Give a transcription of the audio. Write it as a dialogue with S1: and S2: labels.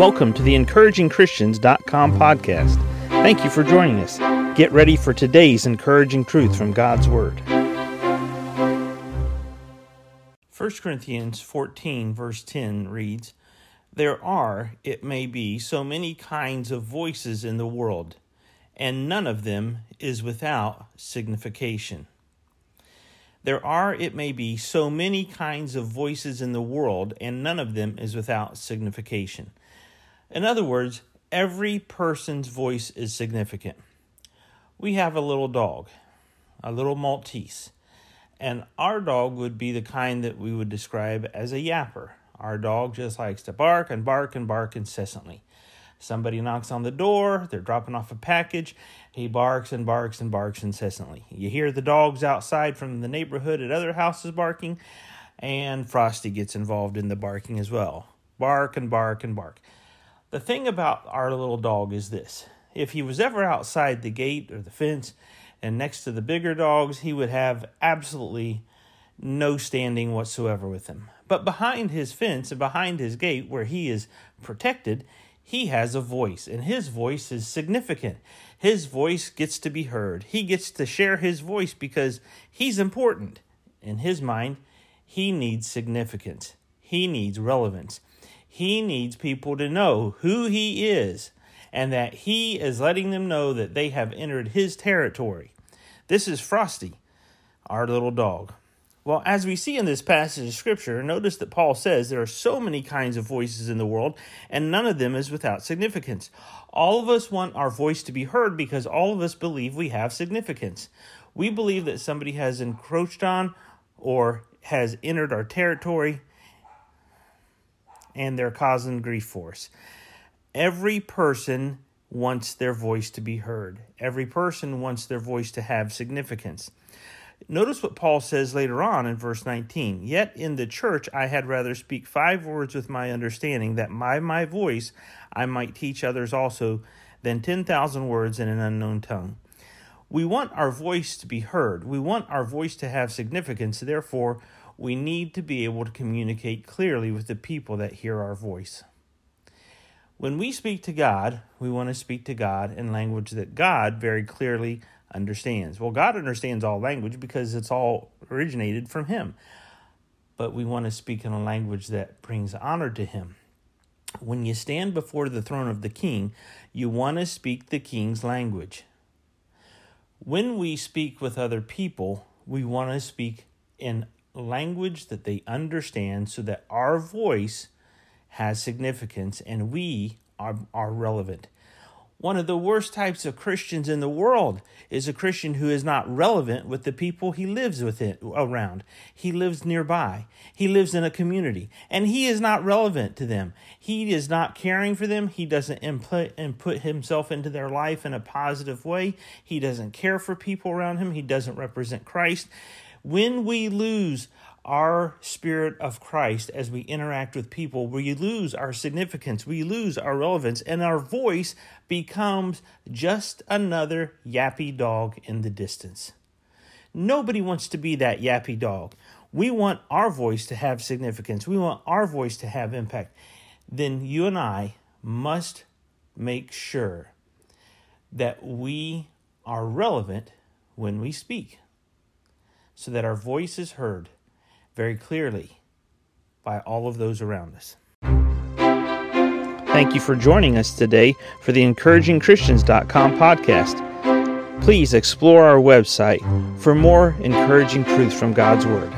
S1: Welcome to the encouragingchristians.com podcast. Thank you for joining us. Get ready for today's encouraging truth from God's Word. 1 Corinthians 14, verse 10 reads, There are, it may be, so many kinds of voices in the world, and none of them is without signification. There are, it may be, so many kinds of voices in the world, and none of them is without signification. In other words, every person's voice is significant. We have a little dog, a little Maltese, and our dog would be the kind that we would describe as a yapper. Our dog just likes to bark and bark and bark incessantly. Somebody knocks on the door, they're dropping off a package. He barks and barks and barks incessantly. You hear the dogs outside from the neighborhood at other houses barking, and Frosty gets involved in the barking as well. Bark and bark and bark. The thing about our little dog is this if he was ever outside the gate or the fence and next to the bigger dogs, he would have absolutely no standing whatsoever with them. But behind his fence and behind his gate, where he is protected, he has a voice, and his voice is significant. His voice gets to be heard. He gets to share his voice because he's important. In his mind, he needs significance, he needs relevance. He needs people to know who he is and that he is letting them know that they have entered his territory. This is Frosty, our little dog. Well, as we see in this passage of Scripture, notice that Paul says there are so many kinds of voices in the world, and none of them is without significance. All of us want our voice to be heard because all of us believe we have significance. We believe that somebody has encroached on or has entered our territory and they're causing grief for us. Every person wants their voice to be heard, every person wants their voice to have significance. Notice what Paul says later on in verse 19. Yet in the church I had rather speak five words with my understanding, that by my voice I might teach others also, than 10,000 words in an unknown tongue. We want our voice to be heard. We want our voice to have significance. Therefore, we need to be able to communicate clearly with the people that hear our voice. When we speak to God, we want to speak to God in language that God very clearly understands. Well, God understands all language because it's all originated from Him. But we want to speak in a language that brings honor to Him. When you stand before the throne of the King, you want to speak the King's language. When we speak with other people, we want to speak in language that they understand so that our voice has significance and we are, are relevant. One of the worst types of Christians in the world is a Christian who is not relevant with the people he lives with it, around. He lives nearby. He lives in a community and he is not relevant to them. He is not caring for them. He doesn't input and put himself into their life in a positive way. He doesn't care for people around him. He doesn't represent Christ. When we lose our spirit of Christ as we interact with people, we lose our significance, we lose our relevance, and our voice becomes just another yappy dog in the distance. Nobody wants to be that yappy dog. We want our voice to have significance, we want our voice to have impact. Then you and I must make sure that we are relevant when we speak so that our voice is heard very clearly by all of those around us. Thank you for joining us today for the encouragingchristians.com podcast. Please explore our website for more encouraging truths from God's Word.